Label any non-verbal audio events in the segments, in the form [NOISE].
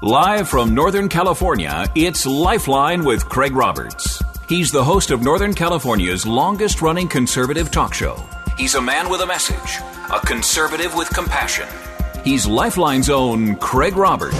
Live from Northern California, it's Lifeline with Craig Roberts. He's the host of Northern California's longest running conservative talk show. He's a man with a message, a conservative with compassion. He's Lifeline's own Craig Roberts.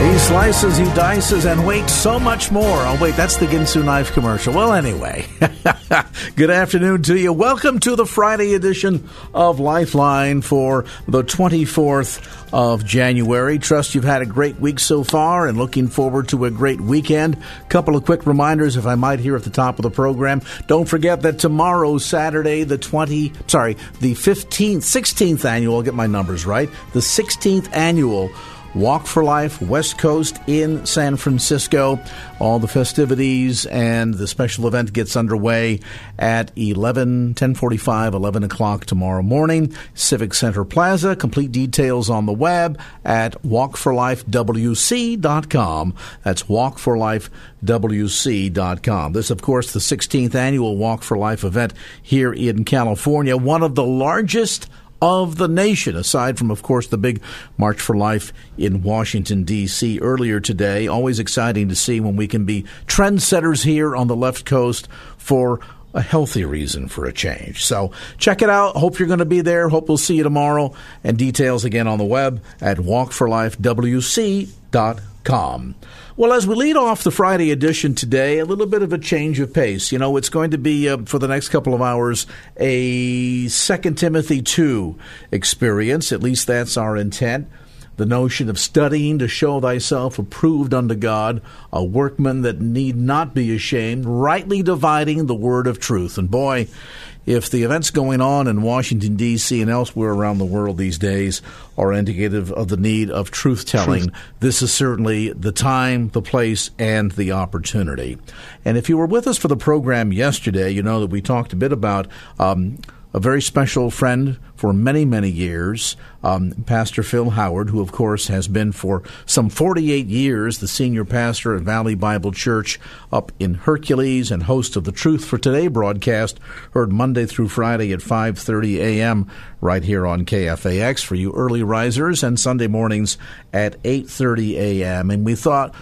He slices, he dices, and waits so much more. Oh, wait, that's the Ginsu knife commercial. Well, anyway, [LAUGHS] good afternoon to you. Welcome to the Friday edition of Lifeline for the 24th of January. Trust you've had a great week so far and looking forward to a great weekend. Couple of quick reminders, if I might, here at the top of the program. Don't forget that tomorrow, Saturday, the 20, sorry, the 15th, 16th annual, I'll get my numbers right, the 16th annual Walk for Life West Coast in San Francisco. All the festivities and the special event gets underway at 11, 1045, 11 o'clock tomorrow morning. Civic Center Plaza. Complete details on the web at walkforlifewc.com. That's walkforlifewc.com. This, of course, the 16th annual Walk for Life event here in California. One of the largest of the nation, aside from, of course, the big March for Life in Washington, D.C. earlier today. Always exciting to see when we can be trendsetters here on the left coast for a healthy reason for a change. So check it out. Hope you're going to be there. Hope we'll see you tomorrow. And details again on the web at walkforlifewc.com. Well, as we lead off the Friday edition today, a little bit of a change of pace. You know, it's going to be uh, for the next couple of hours a Second Timothy 2 experience. At least that's our intent. The notion of studying to show thyself approved unto God, a workman that need not be ashamed, rightly dividing the word of truth. And boy, if the events going on in Washington, D.C. and elsewhere around the world these days are indicative of the need of truth telling, this is certainly the time, the place, and the opportunity. And if you were with us for the program yesterday, you know that we talked a bit about. Um, a very special friend for many, many years, um, Pastor Phil Howard, who, of course, has been for some 48 years the senior pastor at Valley Bible Church up in Hercules and host of the Truth for Today broadcast, heard Monday through Friday at 5.30 a.m. right here on KFAX for you early risers and Sunday mornings at 8.30 a.m. And we thought,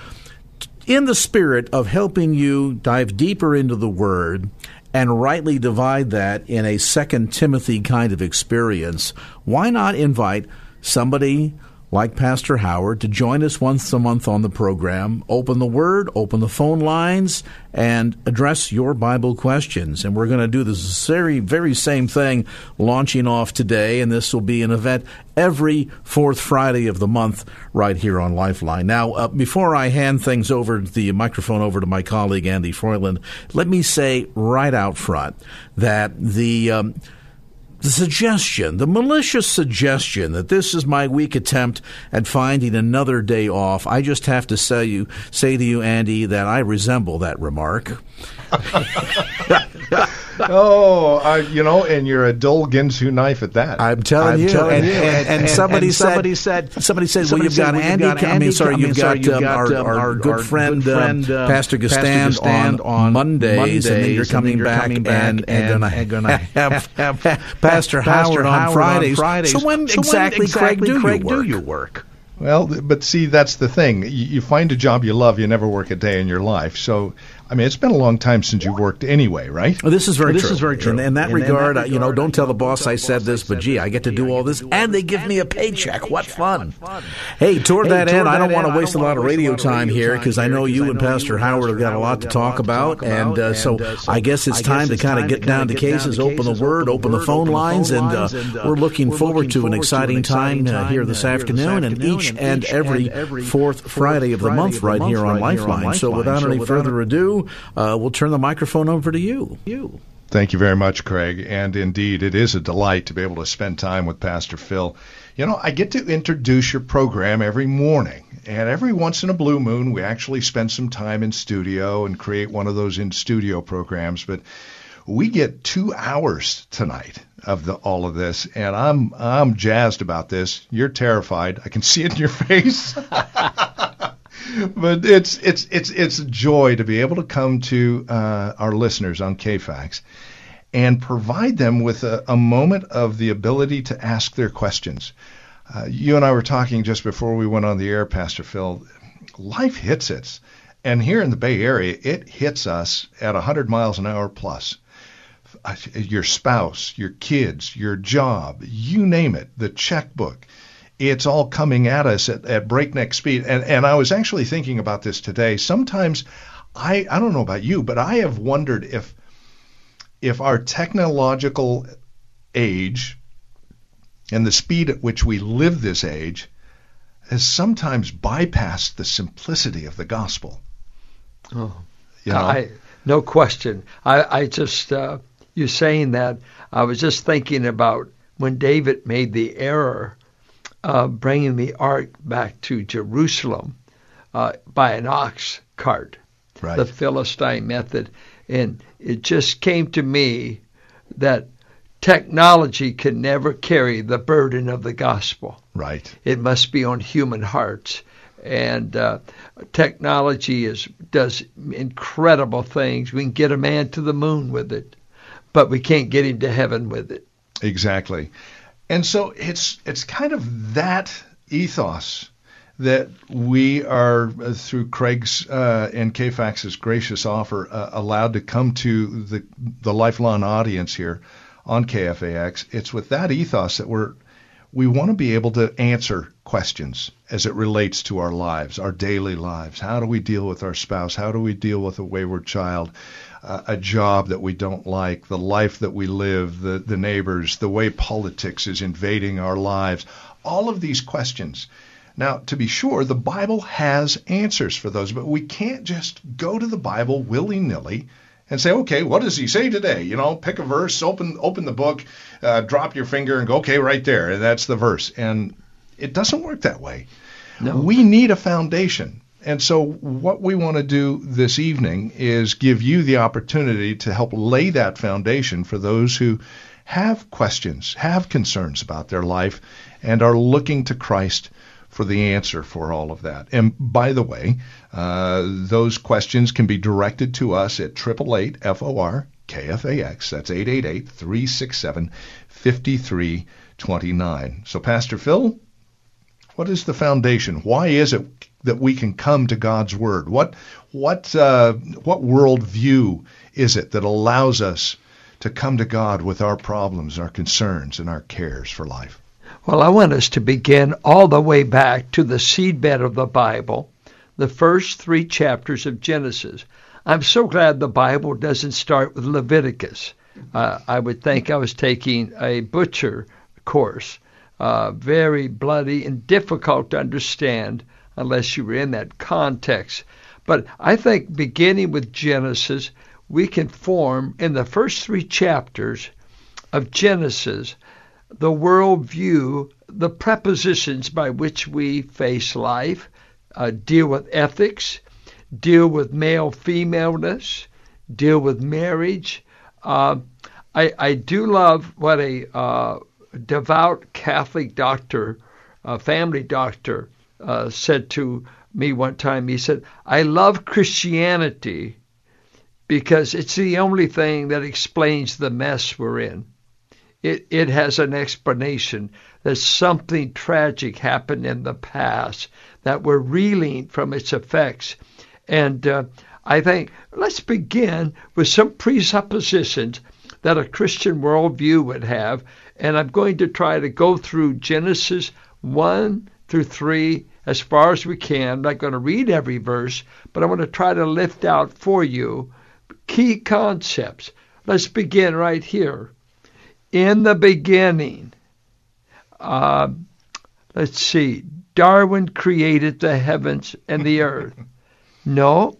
in the spirit of helping you dive deeper into the Word and rightly divide that in a second Timothy kind of experience, why not invite somebody like Pastor Howard to join us once a month on the program, open the Word, open the phone lines, and address your Bible questions. And we're going to do this very, very same thing launching off today, and this will be an event every fourth Friday of the month right here on Lifeline. Now, uh, before I hand things over, the microphone over to my colleague Andy Froyland, let me say right out front that the. Um, the suggestion, the malicious suggestion that this is my weak attempt at finding another day off, I just have to say you say to you, Andy, that I resemble that remark. [LAUGHS] oh, uh, you know, and you're a dull Ginsu knife at that. I'm telling I'm you. Telling and, you. And, and, and, somebody, said, somebody said, somebody said, somebody well, you've got Andy. Got I mean, sorry, you've got, um, our, our, our, good friend, good friend uh, Pastor Gustand on, on Mondays, Mondays, and then you're coming, back, coming back, and, and, and going [LAUGHS] to have, [LAUGHS] have Pastor Howard on Fridays. So when exactly, Craig, do your work? Well, but see, that's the thing. You, you, find a job you love, you never work a day in your life. So I mean, it's been a long time since you worked anyway, right? Well, this is very this true. is very true. In, in that, regard, that regard, you know, don't tell the boss I said this, but gee, I get to do all this, and they give me a paycheck. What fun! Hey, toward that end, I don't want to waste a lot of radio time here because I know you and Pastor Howard have got a lot to talk about, and uh, so I guess it's time to kind of get down to cases, open the Word, open the phone lines, and uh, we're looking forward to an exciting time uh, here this afternoon and each and every fourth Friday of the month right here on Lifeline. So without any further ado, Uh, we'll turn the microphone over to you. You. Thank you very much, Craig. And indeed, it is a delight to be able to spend time with Pastor Phil. You know, I get to introduce your program every morning. And every once in a blue moon, we actually spend some time in studio and create one of those in studio programs. But we get two hours tonight of the, all of this, and I'm I'm jazzed about this. You're terrified. I can see it in your [LAUGHS] face. [LAUGHS] but it's it's it's it's a joy to be able to come to uh, our listeners on KFAX and provide them with a, a moment of the ability to ask their questions. Uh, you and I were talking just before we went on the air, Pastor Phil. Life hits us, and here in the Bay Area, it hits us at 100 miles an hour plus your spouse, your kids, your job, you name it, the checkbook. It's all coming at us at, at breakneck speed. And, and I was actually thinking about this today. Sometimes I, I don't know about you, but I have wondered if if our technological age and the speed at which we live this age has sometimes bypassed the simplicity of the gospel. Oh, you know? I, no question. I, I just uh, you saying that, I was just thinking about when David made the error of bringing the ark back to Jerusalem uh, by an ox cart, right. the Philistine method. And it just came to me that technology can never carry the burden of the gospel. Right. It must be on human hearts. And uh, technology is does incredible things. We can get a man to the moon with it but we can't get him to heaven with it. Exactly. And so it's it's kind of that ethos that we are uh, through Craig's uh, and KFAX's gracious offer uh, allowed to come to the the Lifeline audience here on KFAX. It's with that ethos that we're we want to be able to answer questions as it relates to our lives, our daily lives. How do we deal with our spouse? How do we deal with a wayward child? Uh, a job that we don't like, the life that we live, the, the neighbors, the way politics is invading our lives, all of these questions. Now, to be sure, the Bible has answers for those, but we can't just go to the Bible willy nilly and say, okay, what does he say today? You know, pick a verse, open open the book, uh, drop your finger, and go, okay, right there, and that's the verse. And it doesn't work that way. No. We need a foundation. And so, what we want to do this evening is give you the opportunity to help lay that foundation for those who have questions, have concerns about their life, and are looking to Christ for the answer for all of that. And by the way, uh, those questions can be directed to us at 888 FOR KFAX. That's 888 367 5329. So, Pastor Phil, what is the foundation? Why is it that we can come to God's Word? What what uh, what worldview is it that allows us to come to God with our problems, our concerns, and our cares for life? Well, I want us to begin all the way back to the seedbed of the Bible, the first three chapters of Genesis. I'm so glad the Bible doesn't start with Leviticus. Uh, I would think I was taking a butcher course uh, very bloody and difficult to understand unless you were in that context. But I think beginning with Genesis, we can form in the first three chapters of Genesis the worldview, the prepositions by which we face life, uh, deal with ethics, deal with male femaleness, deal with marriage. Uh, I, I do love what a uh, devout Catholic doctor, a family doctor, uh, said to me one time. He said, I love Christianity because it's the only thing that explains the mess we're in. It, it has an explanation that something tragic happened in the past, that we're reeling from its effects. And uh, I think let's begin with some presuppositions that a Christian worldview would have and I'm going to try to go through Genesis 1 through 3 as far as we can. I'm not going to read every verse, but I want to try to lift out for you key concepts. Let's begin right here. In the beginning, uh, let's see, Darwin created the heavens and the earth. [LAUGHS] No,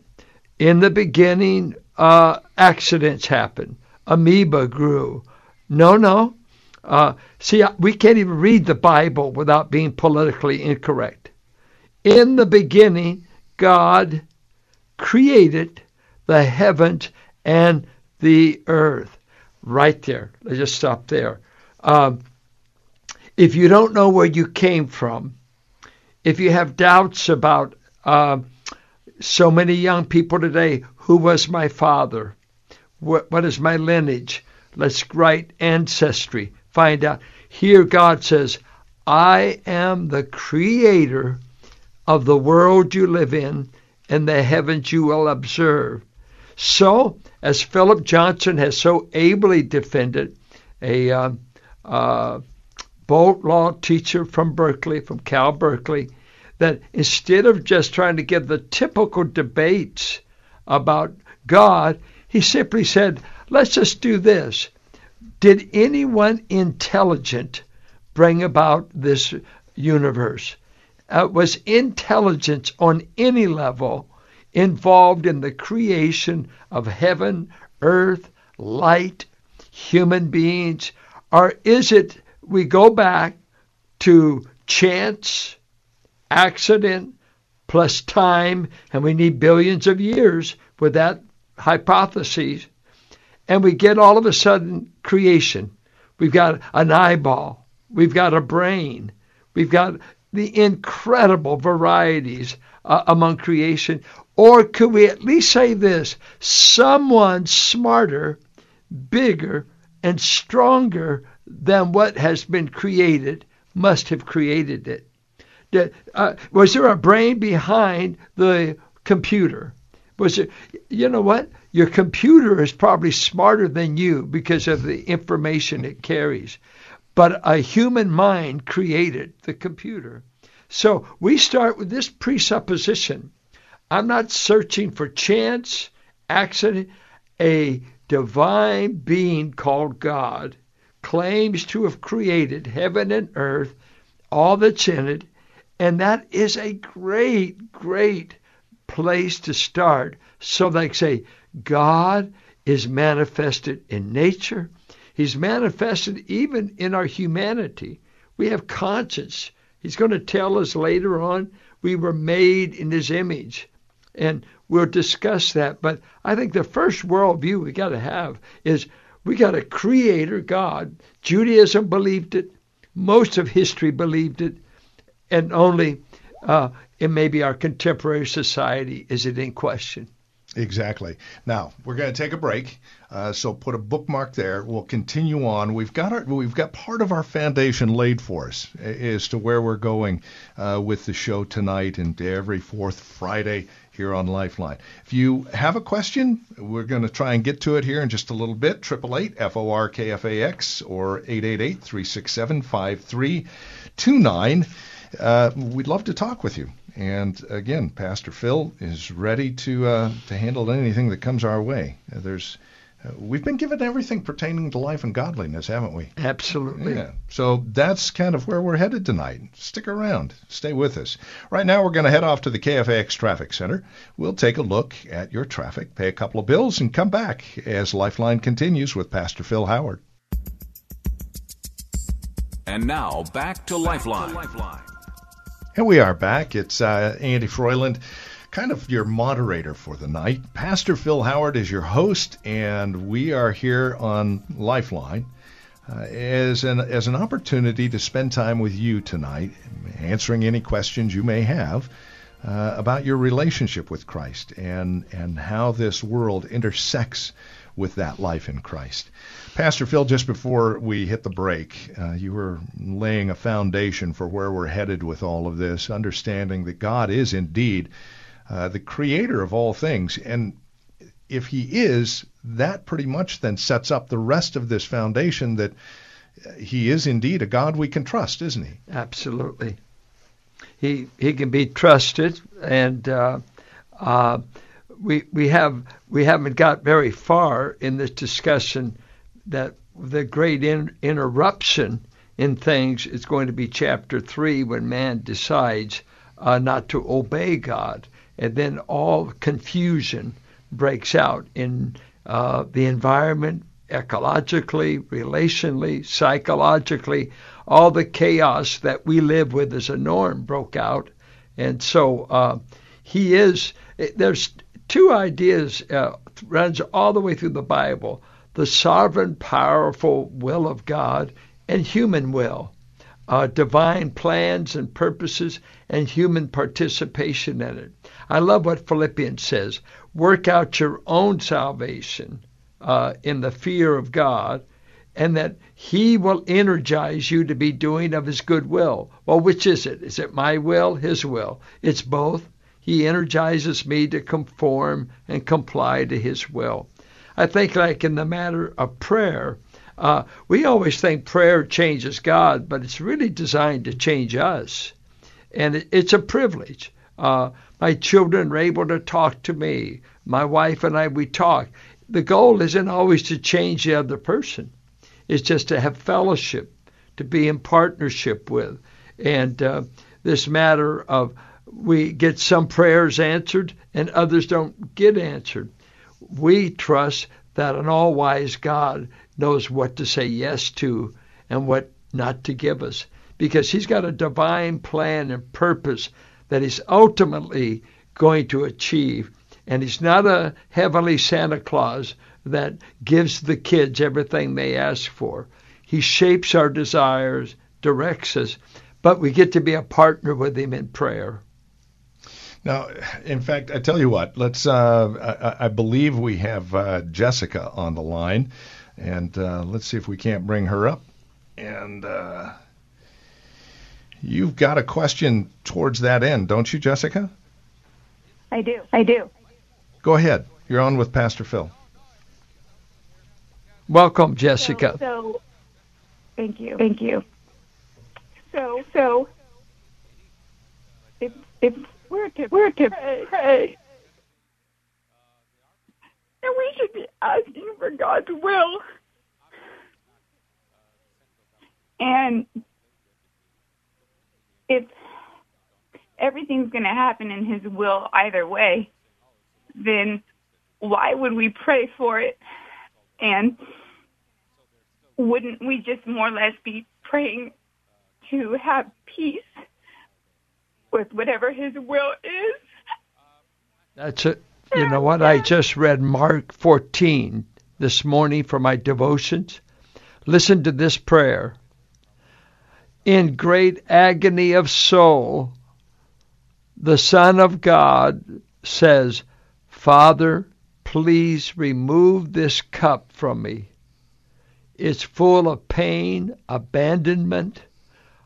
in the beginning, uh, accidents happened. amoeba grew. No, no. Uh, see, we can't even read the Bible without being politically incorrect. In the beginning, God created the heavens and the earth. Right there. Let's just stop there. Um, if you don't know where you came from, if you have doubts about uh, so many young people today, who was my father? What, what is my lineage? Let's write ancestry. Find out. Here God says, I am the creator of the world you live in and the heavens you will observe. So, as Phillip Johnson has so ably defended, a uh, uh, Boalt Law teacher from Berkeley, from Cal Berkeley, that instead of just trying to give the typical debates about God, he simply said, let's just do this. Did anyone intelligent bring about this universe? Uh, was intelligence on any level involved in the creation of heaven, earth, light, human beings? Or is it we go back to chance, accident, plus time, and we need billions of years with that hypothesis, and we get all of a sudden creation. We've got an eyeball, we've got a brain, we've got the incredible varieties uh, among creation. Or could we at least say this? Someone smarter, bigger, and stronger than what has been created must have created it. Uh, was there a brain behind the computer? Was there, you know what? Your computer is probably smarter than you because of the information it carries. But a human mind created the computer. So we start with this presupposition. I'm not searching for chance, accident. A divine being called God claims to have created heaven and earth, all that's in it, and that is a great, great place to start. So they say, God is manifested in nature. He's manifested even in our humanity. We have conscience. He's going to tell us later on we were made in his image. And we'll discuss that. But I think the first worldview we got to have is we got a creator God. Judaism believed it. Most of history believed it and only uh, in maybe our contemporary society is it in question. Exactly. Now we're going to take a break, uh, so put a bookmark there. We'll continue on. We've got our, we've got part of our foundation laid for us as to where we're going uh, with the show tonight and every fourth Friday here on Lifeline. If you have a question, we're going to try and get to it here in just a little bit. Triple eight F O R K F A X or eight eight eight three six seven five three two nine uh, we'd love to talk with you. And again, Pastor Phil is ready to uh, to handle anything that comes our way. Uh, there's uh, we've been given everything pertaining to life and godliness, haven't we? Absolutely. Yeah. So that's kind of where we're headed tonight. Stick around. Stay with us. Right now, we're going to head off to the KFAX Traffic Center. We'll take a look at your traffic, pay a couple of bills, and come back as Lifeline continues with Pastor Phil Howard. And now back to Lifeline. Back to Lifeline. And we are back. It's uh, Andy Froyland, kind of your moderator for the night. Pastor Phil Howard is your host, and we are here on Lifeline uh, as an as an opportunity to spend time with you tonight, answering any questions you may have. Uh, about your relationship with Christ and and how this world intersects with that life in Christ. Pastor Phil, just before we hit the break, uh, you were laying a foundation for where we're headed with all of this, understanding that God is indeed uh, the creator of all things. And if He is, that pretty much then sets up the rest of this foundation that He is indeed a God we can trust, isn't He? Absolutely. He He can be trusted, and uh, uh we we have we haven't got very far in this discussion that the great in, interruption in things is going to be chapter three when man decides uh, not to obey God, and then all confusion breaks out in uh, the environment, ecologically, relationally, psychologically, all the chaos that we live with as a norm broke out. And so uh, he is, there's two ideas, uh, runs all the way through the Bible the sovereign, powerful will of God and human will, uh, divine plans and purposes, and human participation in it. I love what Philippians says work out your own salvation uh, in the fear of God, and that He will energize you to be doing of His good will. Well, which is it? Is it my will, His will? It's both. He energizes me to conform and comply to His will. I think, like in the matter of prayer, uh, we always think prayer changes God, but it's really designed to change us. And it, it's a privilege. Uh, my children are able to talk to me. My wife and I, we talk the goal isn't always to change the other person. It's just to have fellowship, to be in partnership with. And uh, this matter of we get some prayers answered and others don't get answered. We trust that an all wise God knows what to say yes to and what not to give us because He's got a divine plan and purpose that He's ultimately going to achieve and he's not a heavenly Santa Claus that gives the kids everything they ask for. He shapes our desires, directs us, but we get to be a partner with him in prayer. Now, in fact, I tell you what, let's. Uh, I, I, believe we have uh, Jessica on the line, and uh, let's see if we can't bring her up. And uh, you've got a question towards that end, don't you, Jessica? I do. I do. Go ahead. You're on with Pastor Phil. Welcome, Jessica. So, so thank you. Thank you. So, so if if we're to we're to pray, pray and we should be asking for God's will. And if everything's going to happen in His will either way, then why would we pray for it? And wouldn't we just more or less be praying to have peace with whatever his will is? That's it. You know what? I just read Mark 14 this morning for my devotions. Listen to this prayer. In great agony of soul, the Son of God says, Father, please remove this cup from me. It's full of pain, abandonment,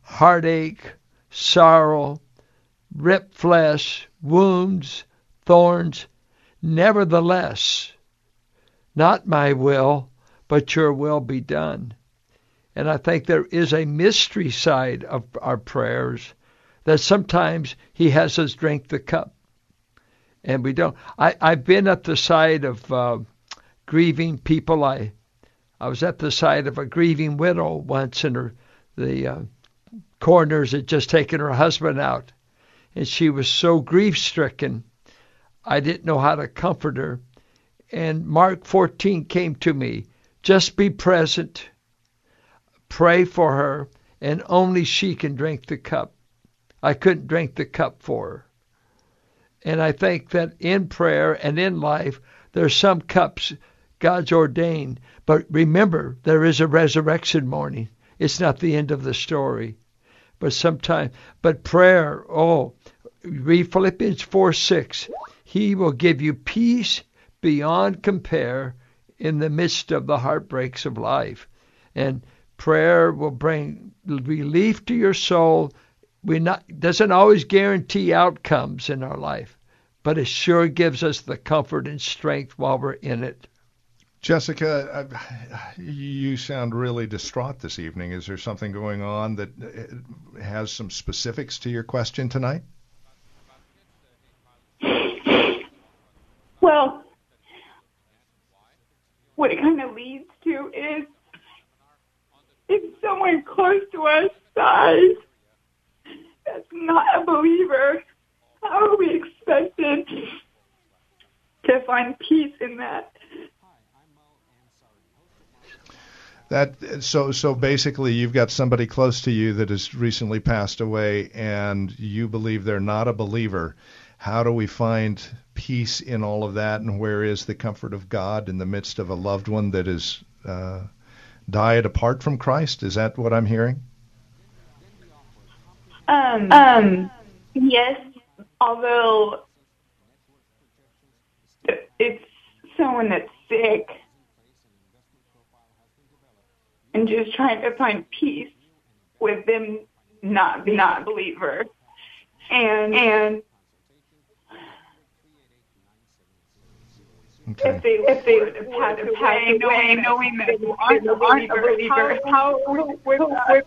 heartache, sorrow, ripped flesh, wounds, thorns. Nevertheless, not my will, but your will be done. And I think there is a mystery side of our prayers that sometimes He has us drink the cup and we don't. I I've been at the side of uh, grieving people. I I was at the side of a grieving widow once, and her the uh, coroners had just taken her husband out, and she was so grief stricken. I didn't know how to comfort her, and Mark 14 came to me. Just be present, pray for her, and only she can drink the cup. I couldn't drink the cup for her. And I think that in prayer and in life, there's some cups God's ordained. But remember, there is a resurrection morning. It's not the end of the story. But sometimes, but prayer, oh, read Philippians 4 6. He will give you peace beyond compare in the midst of the heartbreaks of life. And prayer will bring relief to your soul we not doesn't always guarantee outcomes in our life, but it sure gives us the comfort and strength while we're in it. Jessica, you sound really distraught this evening. Is there something going on that has some specifics to your question tonight? Well, what it kind of leads to is if someone close to us dies, that's not a believer, how are we expected to find peace in that? That so so basically, you've got somebody close to you that has recently passed away, and you believe they're not a believer. How do we find peace in all of that, and where is the comfort of God in the midst of a loved one that is uh, died apart from Christ? Is that what I'm hearing? Um, um, yes, although it's someone that's sick and just trying to find peace with them not being not a believer. And and Okay. if they if they would have passed away, knowing, knowing that you aren't a believer, how, how with, with?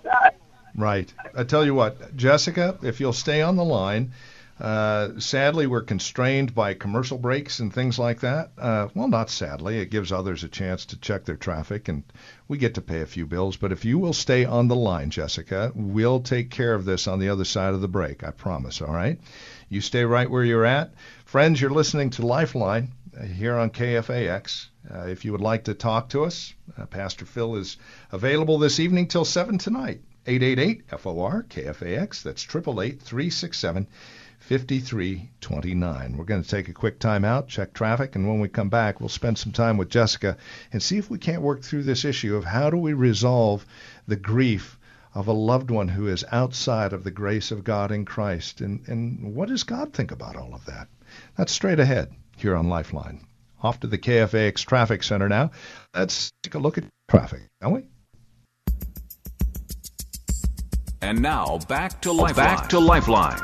Right. I tell you what, Jessica, if you'll stay on the line, uh, sadly, we're constrained by commercial breaks and things like that. Uh, well, not sadly. It gives others a chance to check their traffic, and we get to pay a few bills. But if you will stay on the line, Jessica, we'll take care of this on the other side of the break. I promise, all right? You stay right where you're at. Friends, you're listening to Lifeline here on KFAX. Uh, if you would like to talk to us, uh, Pastor Phil is available this evening till 7 tonight. 888-FOR KFAX. That's 888 5329. We're going to take a quick time out, check traffic, and when we come back, we'll spend some time with Jessica and see if we can't work through this issue of how do we resolve the grief of a loved one who is outside of the grace of God in Christ. And, and what does God think about all of that? That's straight ahead here on Lifeline. Off to the KFAX Traffic Center now. Let's take a look at traffic, shall we? And now back to Lifeline. Back to Lifeline.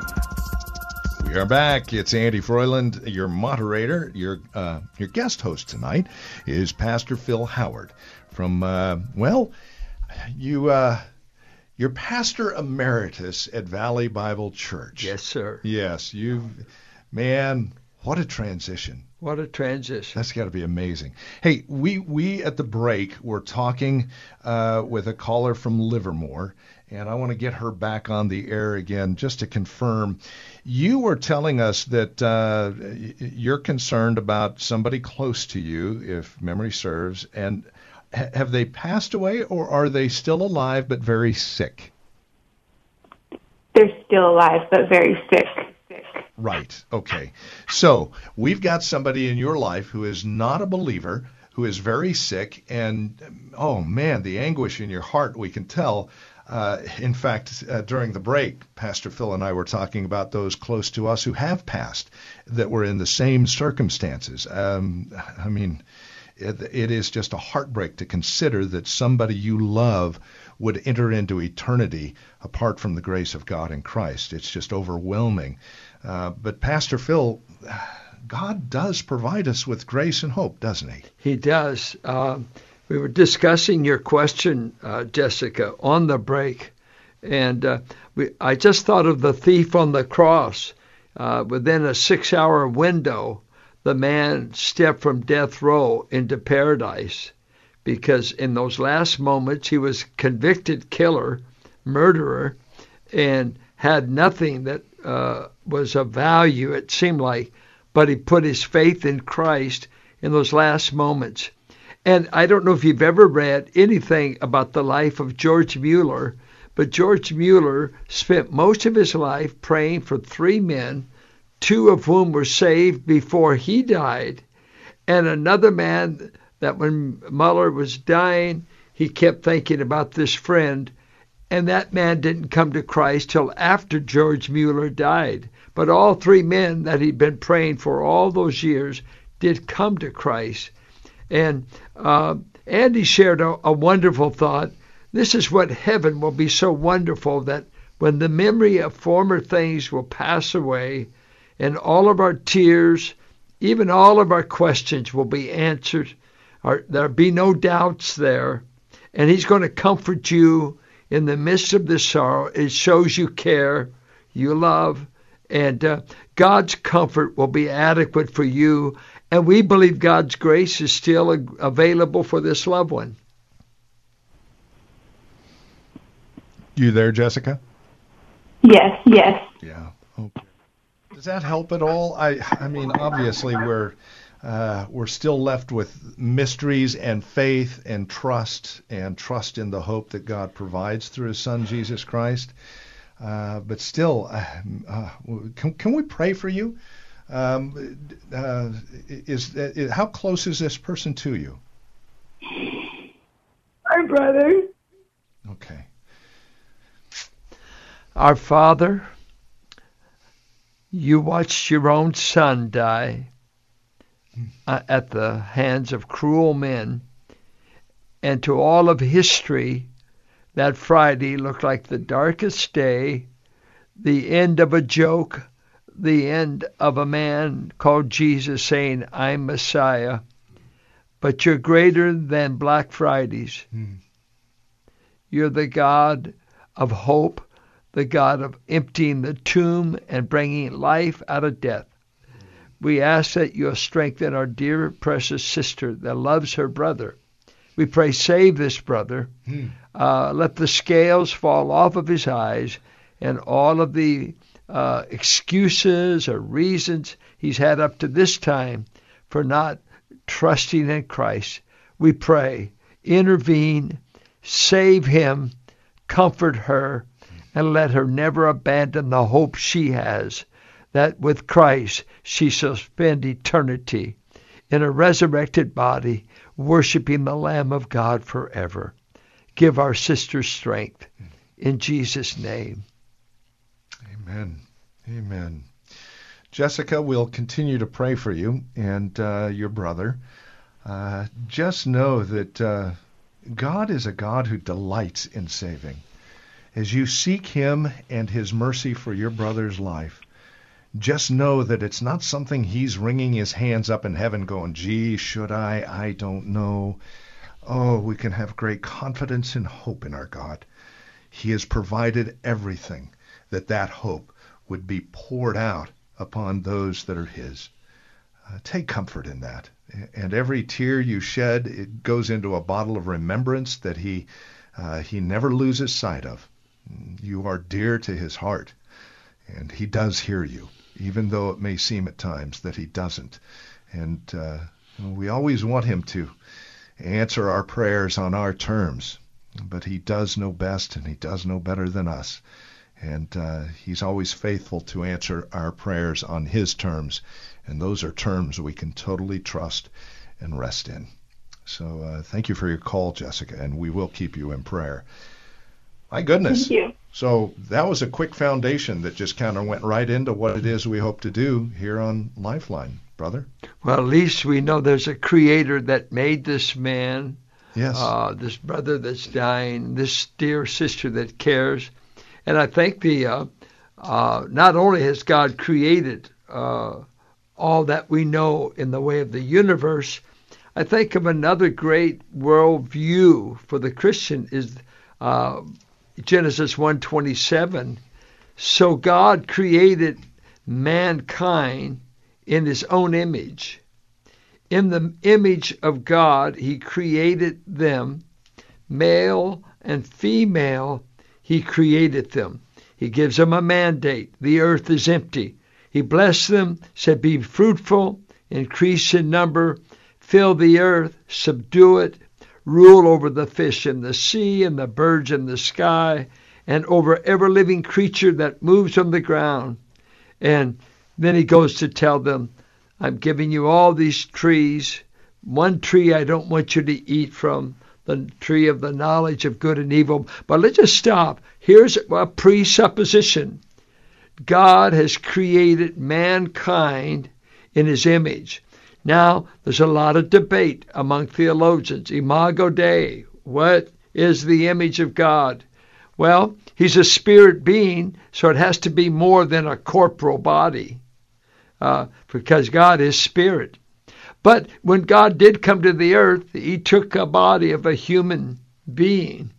We are back. It's Andy Froyland, your moderator. Your uh, your guest host tonight is Pastor Phil Howard from uh, well, you uh, you're pastor emeritus at Valley Bible Church. Yes, sir. Yes, you've man, what a transition. What a transition. That's got to be amazing. Hey, we we at the break were talking uh, with a caller from Livermore, and I want to get her back on the air again just to confirm. You were telling us that uh, you're concerned about somebody close to you, if memory serves, and ha- have they passed away or are they still alive but very sick? They're still alive but very sick. Right. Okay. So we've got somebody in your life who is not a believer, who is very sick, and oh man, the anguish in your heart, we can tell. Uh, in fact, uh, during the break, Pastor Phil and I were talking about those close to us who have passed that were in the same circumstances. Um, I mean, it, it is just a heartbreak to consider that somebody you love would enter into eternity apart from the grace of God in Christ. It's just overwhelming. Uh, but Pastor Phil, God does provide us with grace and hope, doesn't He? He does. Um, we were discussing your question, uh, Jessica, on the break, and uh, we, I just thought of the thief on the cross. Uh, within a six-hour window, the man stepped from death row into paradise, because in those last moments he was convicted killer, murderer, and had nothing that uh, was of value. It seemed like, but he put his faith in Christ in those last moments. And I don't know if you've ever read anything about the life of George Mueller, but George Mueller spent most of his life praying for three men, two of whom were saved before he died, and another man that when Mueller was dying, he kept thinking about this friend, and that man didn't come to Christ till after George Mueller died. But all three men that he'd been praying for all those years did come to Christ. And uh, Andy shared a, a wonderful thought. This is what heaven will be so wonderful that when the memory of former things will pass away and all of our tears, even all of our questions will be answered, there'll be no doubts there. And He's going to comfort you in the midst of this sorrow. It shows you care, you love, and uh, God's comfort will be adequate for you and we believe God's grace is still available for this loved one. You there, Jessica? Yes, yes. Yeah. Okay. Does that help at all? I I mean, obviously we're uh, we're still left with mysteries and faith and trust and trust in the hope that God provides through His Son Jesus Christ. Uh, but still, uh, uh can, can we pray for you? Um, uh, is, is, how close is this person to you? My brother. Okay. Our Father, you watched your own son die uh, at the hands of cruel men, and to all of history, that Friday looked like the darkest day, the end of a joke, the end of a man called Jesus saying, I'm Messiah. But you're greater than Black Fridays. Mm. You're the God of hope, the God of emptying the tomb and bringing life out of death. We ask that you'll strengthen our dear, precious sister that loves her brother. We pray, save this brother. Hmm. Uh, let the scales fall off of his eyes and all of the uh, excuses or reasons he's had up to this time for not trusting in Christ. We pray, intervene, save him, comfort her, and let her never abandon the hope she has that with Christ she shall spend eternity in a resurrected body, worshiping the Lamb of God forever. Give our sister strength. In Jesus' name. Amen. Amen. Jessica, we'll continue to pray for you and uh, your brother. Uh, just know that uh, God is a God who delights in saving. As you seek Him and His mercy for your brother's life, just know that it's not something He's wringing His hands up in heaven going, gee, should I? I don't know. Oh, we can have great confidence and hope in our God. He has provided everything that that hope would be poured out upon those that are His. Uh, take comfort in that. And every tear you shed, it goes into a bottle of remembrance that He uh, He never loses sight of. You are dear to His heart, and He does hear you, even though it may seem at times that He doesn't. And uh, we always want Him to answer our prayers on our terms, but He does know best, and He does know better than us and uh, he's always faithful to answer our prayers on his terms, and those are terms we can totally trust and rest in. So uh, thank you for your call, Jessica, and we will keep you in prayer. My goodness. Thank you. So that was a quick foundation that just kind of went right into what it is we hope to do here on Lifeline, brother. Well, at least we know there's a creator that made this man, yes, uh, this brother that's dying, this dear sister that cares. And I think the uh, uh, not only has God created uh, all that we know in the way of the universe, I think of another great worldview for the Christian is uh, Genesis 1:27. So God created mankind in His own image. In the image of God, He created them, male and female he created them. He gives them a mandate. The earth is empty. He blessed them, said, Be fruitful, increase in number, fill the earth, subdue it, rule over the fish in the sea and the birds in the sky, and over every living creature that moves on the ground. And then he goes to tell them, I'm giving you all these trees. One tree I don't want you to eat from the tree of the knowledge of good and evil. But let's just stop. Here's a presupposition God has created mankind in his image. Now, there's a lot of debate among theologians. Imago Dei, what is the image of God? Well, he's a spirit being, so it has to be more than a corporal body, uh, because God is spirit. But when God did come to the earth, he took a body of a human being.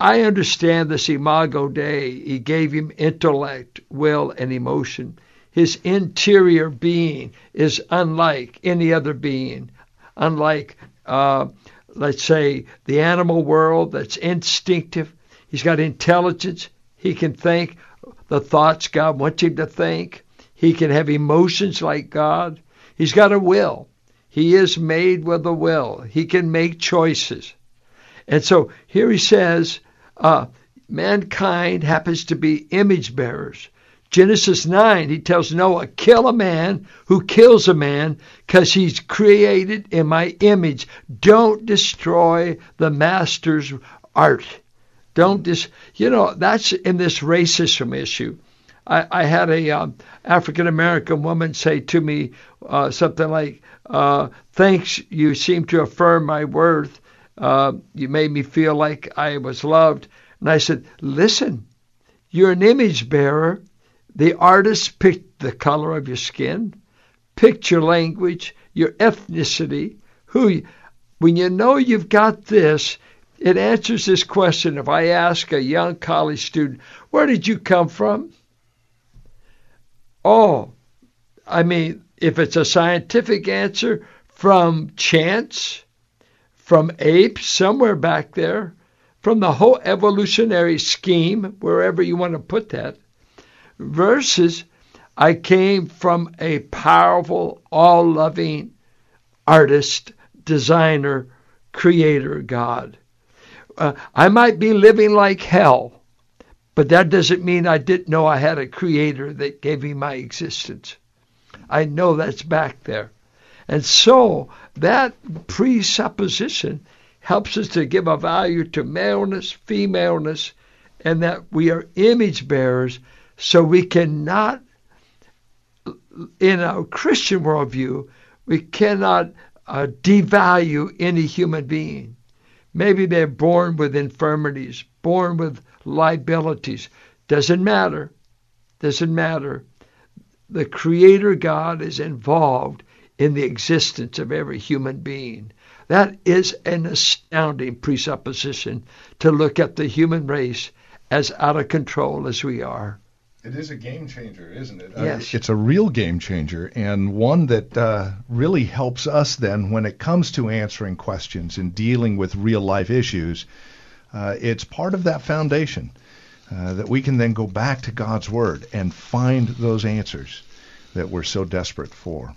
I understand this imago Dei. He gave him intellect, will, and emotion. His interior being is unlike any other being, unlike, uh, let's say, the animal world that's instinctive. He's got intelligence. He can think the thoughts God wants him to think. He can have emotions like God. He's got a will. He is made with a will. He can make choices. And so here he says, uh, mankind happens to be image bearers. Genesis 9, he tells Noah, kill a man who kills a man because he's created in my image. Don't destroy the master's art. Don't dis, you know, that's in this racism issue. I, I had a um, African American woman say to me uh, something like, uh, "Thanks, you seem to affirm my worth. Uh, you made me feel like I was loved." And I said, "Listen, you're an image bearer. The artist picked the color of your skin, picked your language, your ethnicity. Who, when you know you've got this." It answers this question. If I ask a young college student, where did you come from? Oh, I mean, if it's a scientific answer from chance, from apes somewhere back there, from the whole evolutionary scheme, wherever you want to put that, versus I came from a powerful, all loving artist, designer, creator God. Uh, I might be living like hell, but that doesn't mean I didn't know I had a creator that gave me my existence. I know that's back there. And so that presupposition helps us to give a value to maleness, femaleness, and that we are image bearers so we cannot, in a Christian worldview, we cannot uh, devalue any human being. Maybe they're born with infirmities, born with liabilities. Doesn't matter. Doesn't matter. The Creator God is involved in the existence of every human being. That is an astounding presupposition to look at the human race as out of control as we are. It is a game changer, isn't it? Yes. Uh, it's a real game changer and one that uh, really helps us then when it comes to answering questions and dealing with real life issues. Uh, it's part of that foundation uh, that we can then go back to God's Word and find those answers that we're so desperate for.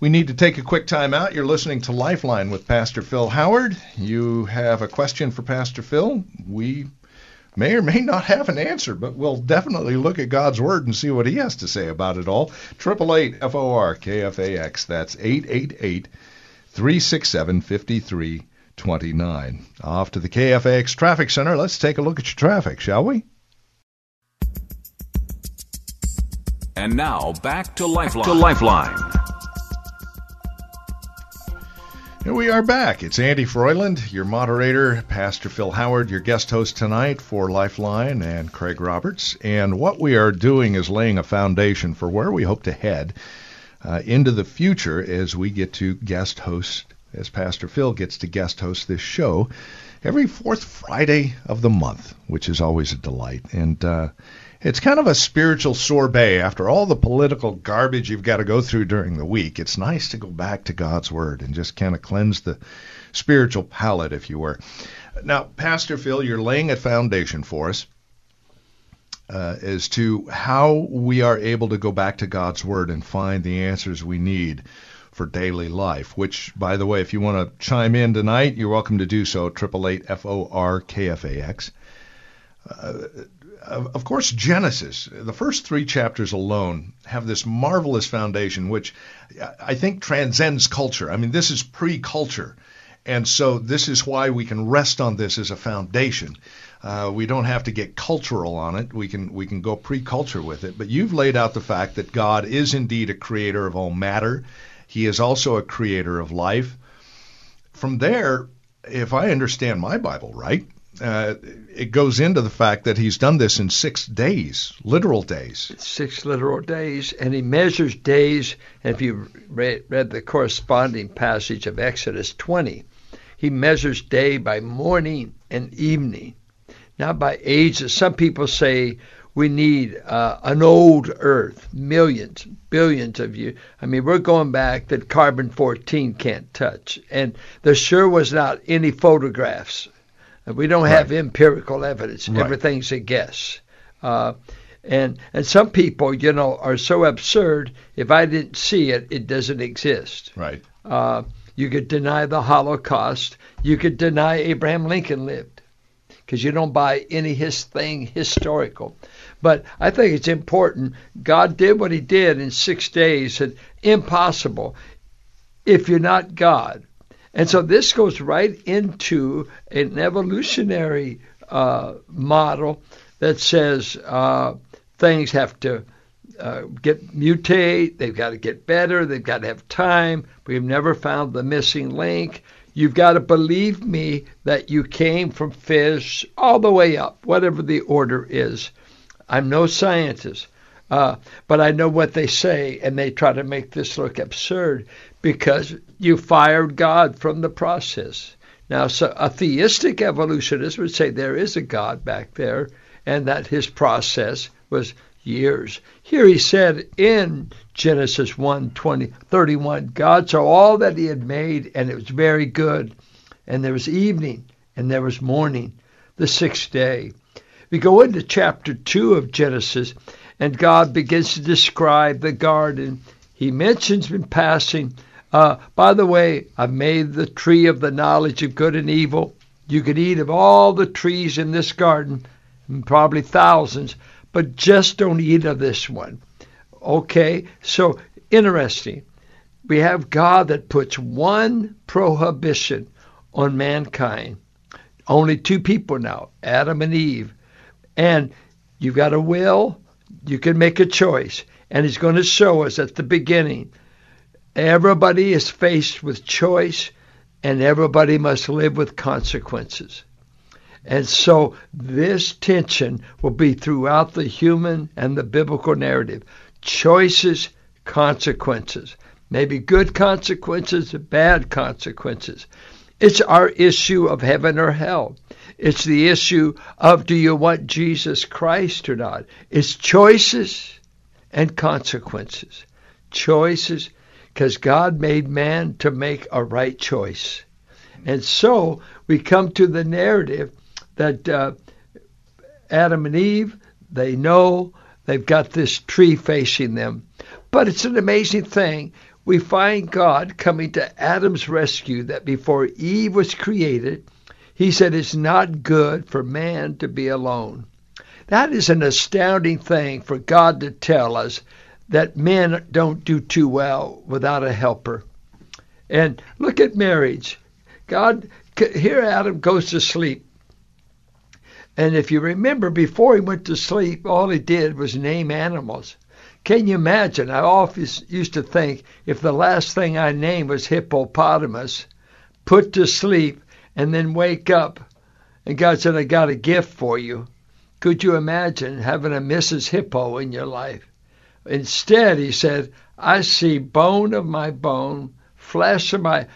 We need to take a quick time out. You're listening to Lifeline with Pastor Phil Howard. You have a question for Pastor Phil. We may or may not have an answer, but we'll definitely look at God's Word and see what He has to say about it all. Triple eight F O R K F A X. That's eight eight eight three six seven fifty three 29. Off to the KFAX Traffic Center. Let's take a look at your traffic, shall we? And now back to Lifeline. To Lifeline. Here we are back. It's Andy Froyland, your moderator, Pastor Phil Howard, your guest host tonight for Lifeline, and Craig Roberts. And what we are doing is laying a foundation for where we hope to head uh, into the future as we get to guest host, as Pastor Phil gets to guest host this show every fourth Friday of the month, which is always a delight. And uh, it's kind of a spiritual sorbet after all the political garbage you've got to go through during the week. It's nice to go back to God's Word and just kind of cleanse the spiritual palate, if you were. Now, Pastor Phil, you're laying a foundation for us uh, as to how we are able to go back to God's Word and find the answers we need for daily life. Which, by the way, if you want to chime in tonight, you're welcome to do so. Triple eight F O R K F A X. Uh, of course, Genesis, the first three chapters alone have this marvelous foundation, which I think transcends culture. I mean, this is pre culture. And so this is why we can rest on this as a foundation. Uh, we don't have to get cultural on it. We can we can go pre-culture with it. But you've laid out the fact that God is indeed a creator of all matter. He is also a creator of life. From there, if I understand my Bible right, uh, it goes into the fact that he's done this in six days, literal days. Six literal days, and he measures days. And if you read, read the corresponding passage of Exodus 20, he measures day by morning and evening, not by ages. Some people say we need uh, an old Earth, millions, billions of years. I mean, we're going back that carbon 14 can't touch, and there sure was not any photographs we don't have right. empirical evidence. Right. Everything's a guess. Uh, and and some people, you know, are so absurd. If I didn't see it, it doesn't exist. Right. Uh, you could deny the Holocaust. You could deny Abraham Lincoln lived because you don't buy any his thing historical. But I think it's important. God did what He did in six days. And impossible if you're not God. And so this goes right into an evolutionary uh, model that says uh, things have to uh, get mutate, they've got to get better, they've got to have time. We've never found the missing link. You've got to believe me that you came from fish all the way up, whatever the order is. I'm no scientist, uh, but I know what they say, and they try to make this look absurd because you fired God from the process. Now, so a theistic evolutionist would say there is a God back there, and that his process was years. Here he said in Genesis 1 20, 31, God saw all that he had made, and it was very good. And there was evening, and there was morning, the sixth day. We go into chapter 2 of Genesis, and God begins to describe the garden. He mentions in passing, uh, by the way, I've made the tree of the knowledge of good and evil. You could eat of all the trees in this garden, probably thousands, but just don't eat of this one. Okay, so interesting. We have God that puts one prohibition on mankind. Only two people now, Adam and Eve. And you've got a will, you can make a choice. And he's going to show us at the beginning everybody is faced with choice and everybody must live with consequences. And so this tension will be throughout the human and the biblical narrative. Choices, consequences. Maybe good consequences, bad consequences. It's our issue of heaven or hell. It's the issue of do you want Jesus Christ or not? It's choices and consequences. Choices, because God made man to make a right choice. And so we come to the narrative that uh, Adam and Eve, they know they've got this tree facing them. But it's an amazing thing. We find God coming to Adam's rescue that before Eve was created, he said it's not good for man to be alone. That is an astounding thing for God to tell us that men don't do too well without a helper. And look at marriage. God, here Adam goes to sleep. And if you remember, before he went to sleep, all he did was name animals. Can you imagine? I always used to think if the last thing I named was hippopotamus, put to sleep, and then wake up, and God said, I got a gift for you. Could you imagine having a Mrs. Hippo in your life? Instead, he said, I see bone of my bone, flesh of my.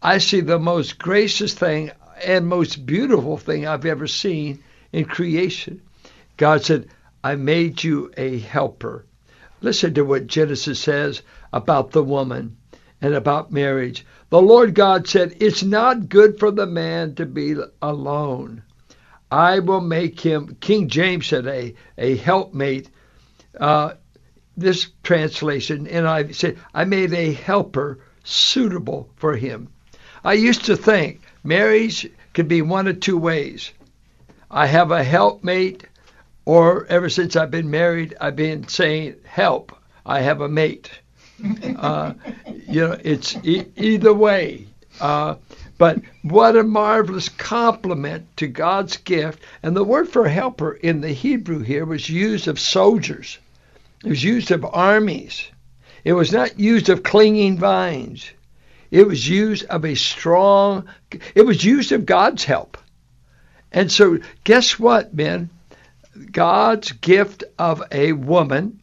I see the most gracious thing and most beautiful thing I've ever seen in creation. God said, I made you a helper. Listen to what Genesis says about the woman and about marriage. The Lord God said, It's not good for the man to be alone. I will make him, King James said, a, a helpmate. Uh, this translation, and I said, I made a helper suitable for him. I used to think marriage could be one of two ways. I have a helpmate, or ever since I've been married, I've been saying, help, I have a mate. Uh, you know, it's e- either way. Uh, but what a marvelous compliment to God's gift. And the word for helper in the Hebrew here was used of soldiers, it was used of armies, it was not used of clinging vines. It was used of a strong, it was used of God's help. And so, guess what, men? God's gift of a woman,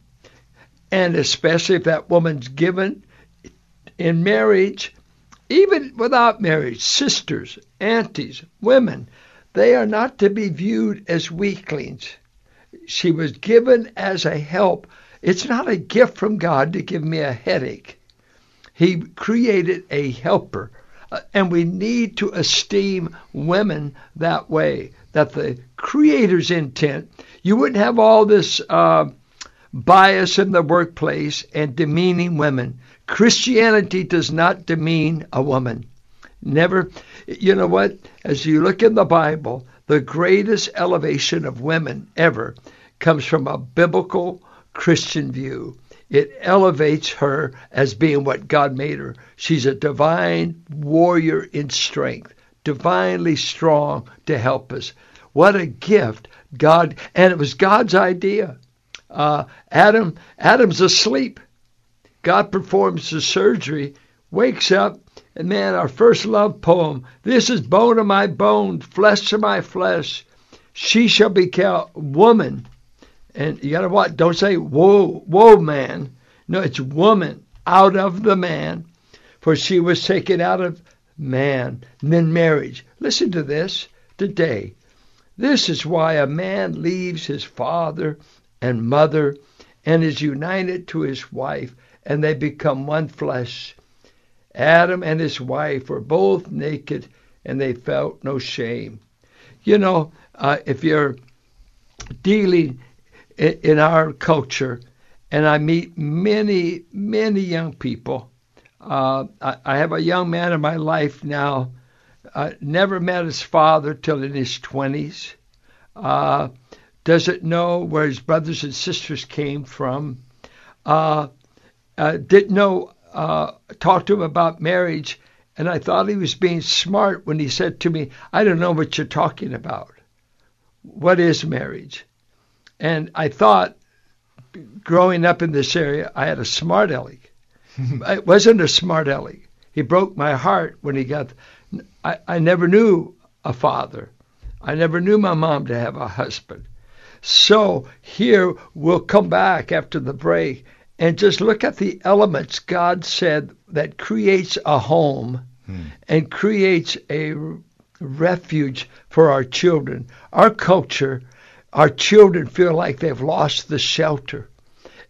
and especially if that woman's given in marriage, even without marriage, sisters, aunties, women, they are not to be viewed as weaklings. She was given as a help. It's not a gift from God to give me a headache. He created a helper uh, and we need to esteem women that way, that the Creator's intent, you wouldn't have all this uh, bias in the workplace and demeaning women. Christianity does not demean a woman. Never, you know what? As you look in the Bible, the greatest elevation of women ever comes from a biblical Christian view. It elevates her as being what God made her. She's a divine warrior in strength, divinely strong to help us. What a gift God, and it was God's idea. Uh, Adam, Adam's asleep. God performs the surgery, wakes up, and man, our first love poem. This is bone of my bone, flesh of my flesh. She shall be called woman and you gotta what? Don't say whoa, whoa, man. No, it's woman out of the man, for she was taken out of man. And then marriage. Listen to this today. This is why a man leaves his father and mother and is united to his wife, and they become one flesh. Adam and his wife were both naked, and they felt no shame. You know, uh, if you're dealing in our culture, and I meet many, many young people. Uh, I, I, have a young man in my life now, uh, never met his father till in his 20s, uh, doesn't know where his brothers and sisters came from, uh, uh, didn't know, uh, talked to him about marriage, and I thought he was being smart when he said to me, I don't know what you're talking about. What is marriage? And I thought, growing up in this area, I had a smart aleck. [LAUGHS] it wasn't a smart aleck. He broke my heart when he got. I, I never knew a father. I never knew my mom to have a husband. So here we'll come back after the break and just look at the elements God said that creates a home hmm. and creates a refuge for our children. Our culture our children feel like they've lost the shelter.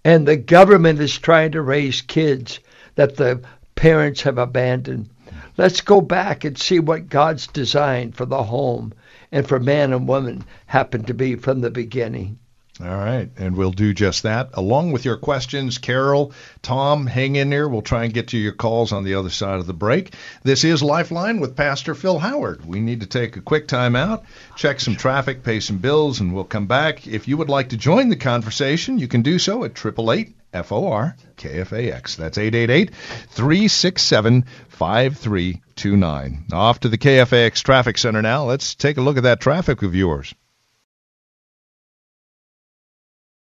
And the government is trying to raise kids that the parents have abandoned. Let's go back and see what God's designed for the home and for man and woman happened to be from the beginning. All right, and we'll do just that. Along with your questions, Carol, Tom, hang in there. We'll try and get to your calls on the other side of the break. This is Lifeline with Pastor Phil Howard. We need to take a quick time out, check some traffic, pay some bills, and we'll come back. If you would like to join the conversation, you can do so at 888 FOR KFAX. That's 888 367 5329. Off to the KFAX Traffic Center now. Let's take a look at that traffic of yours.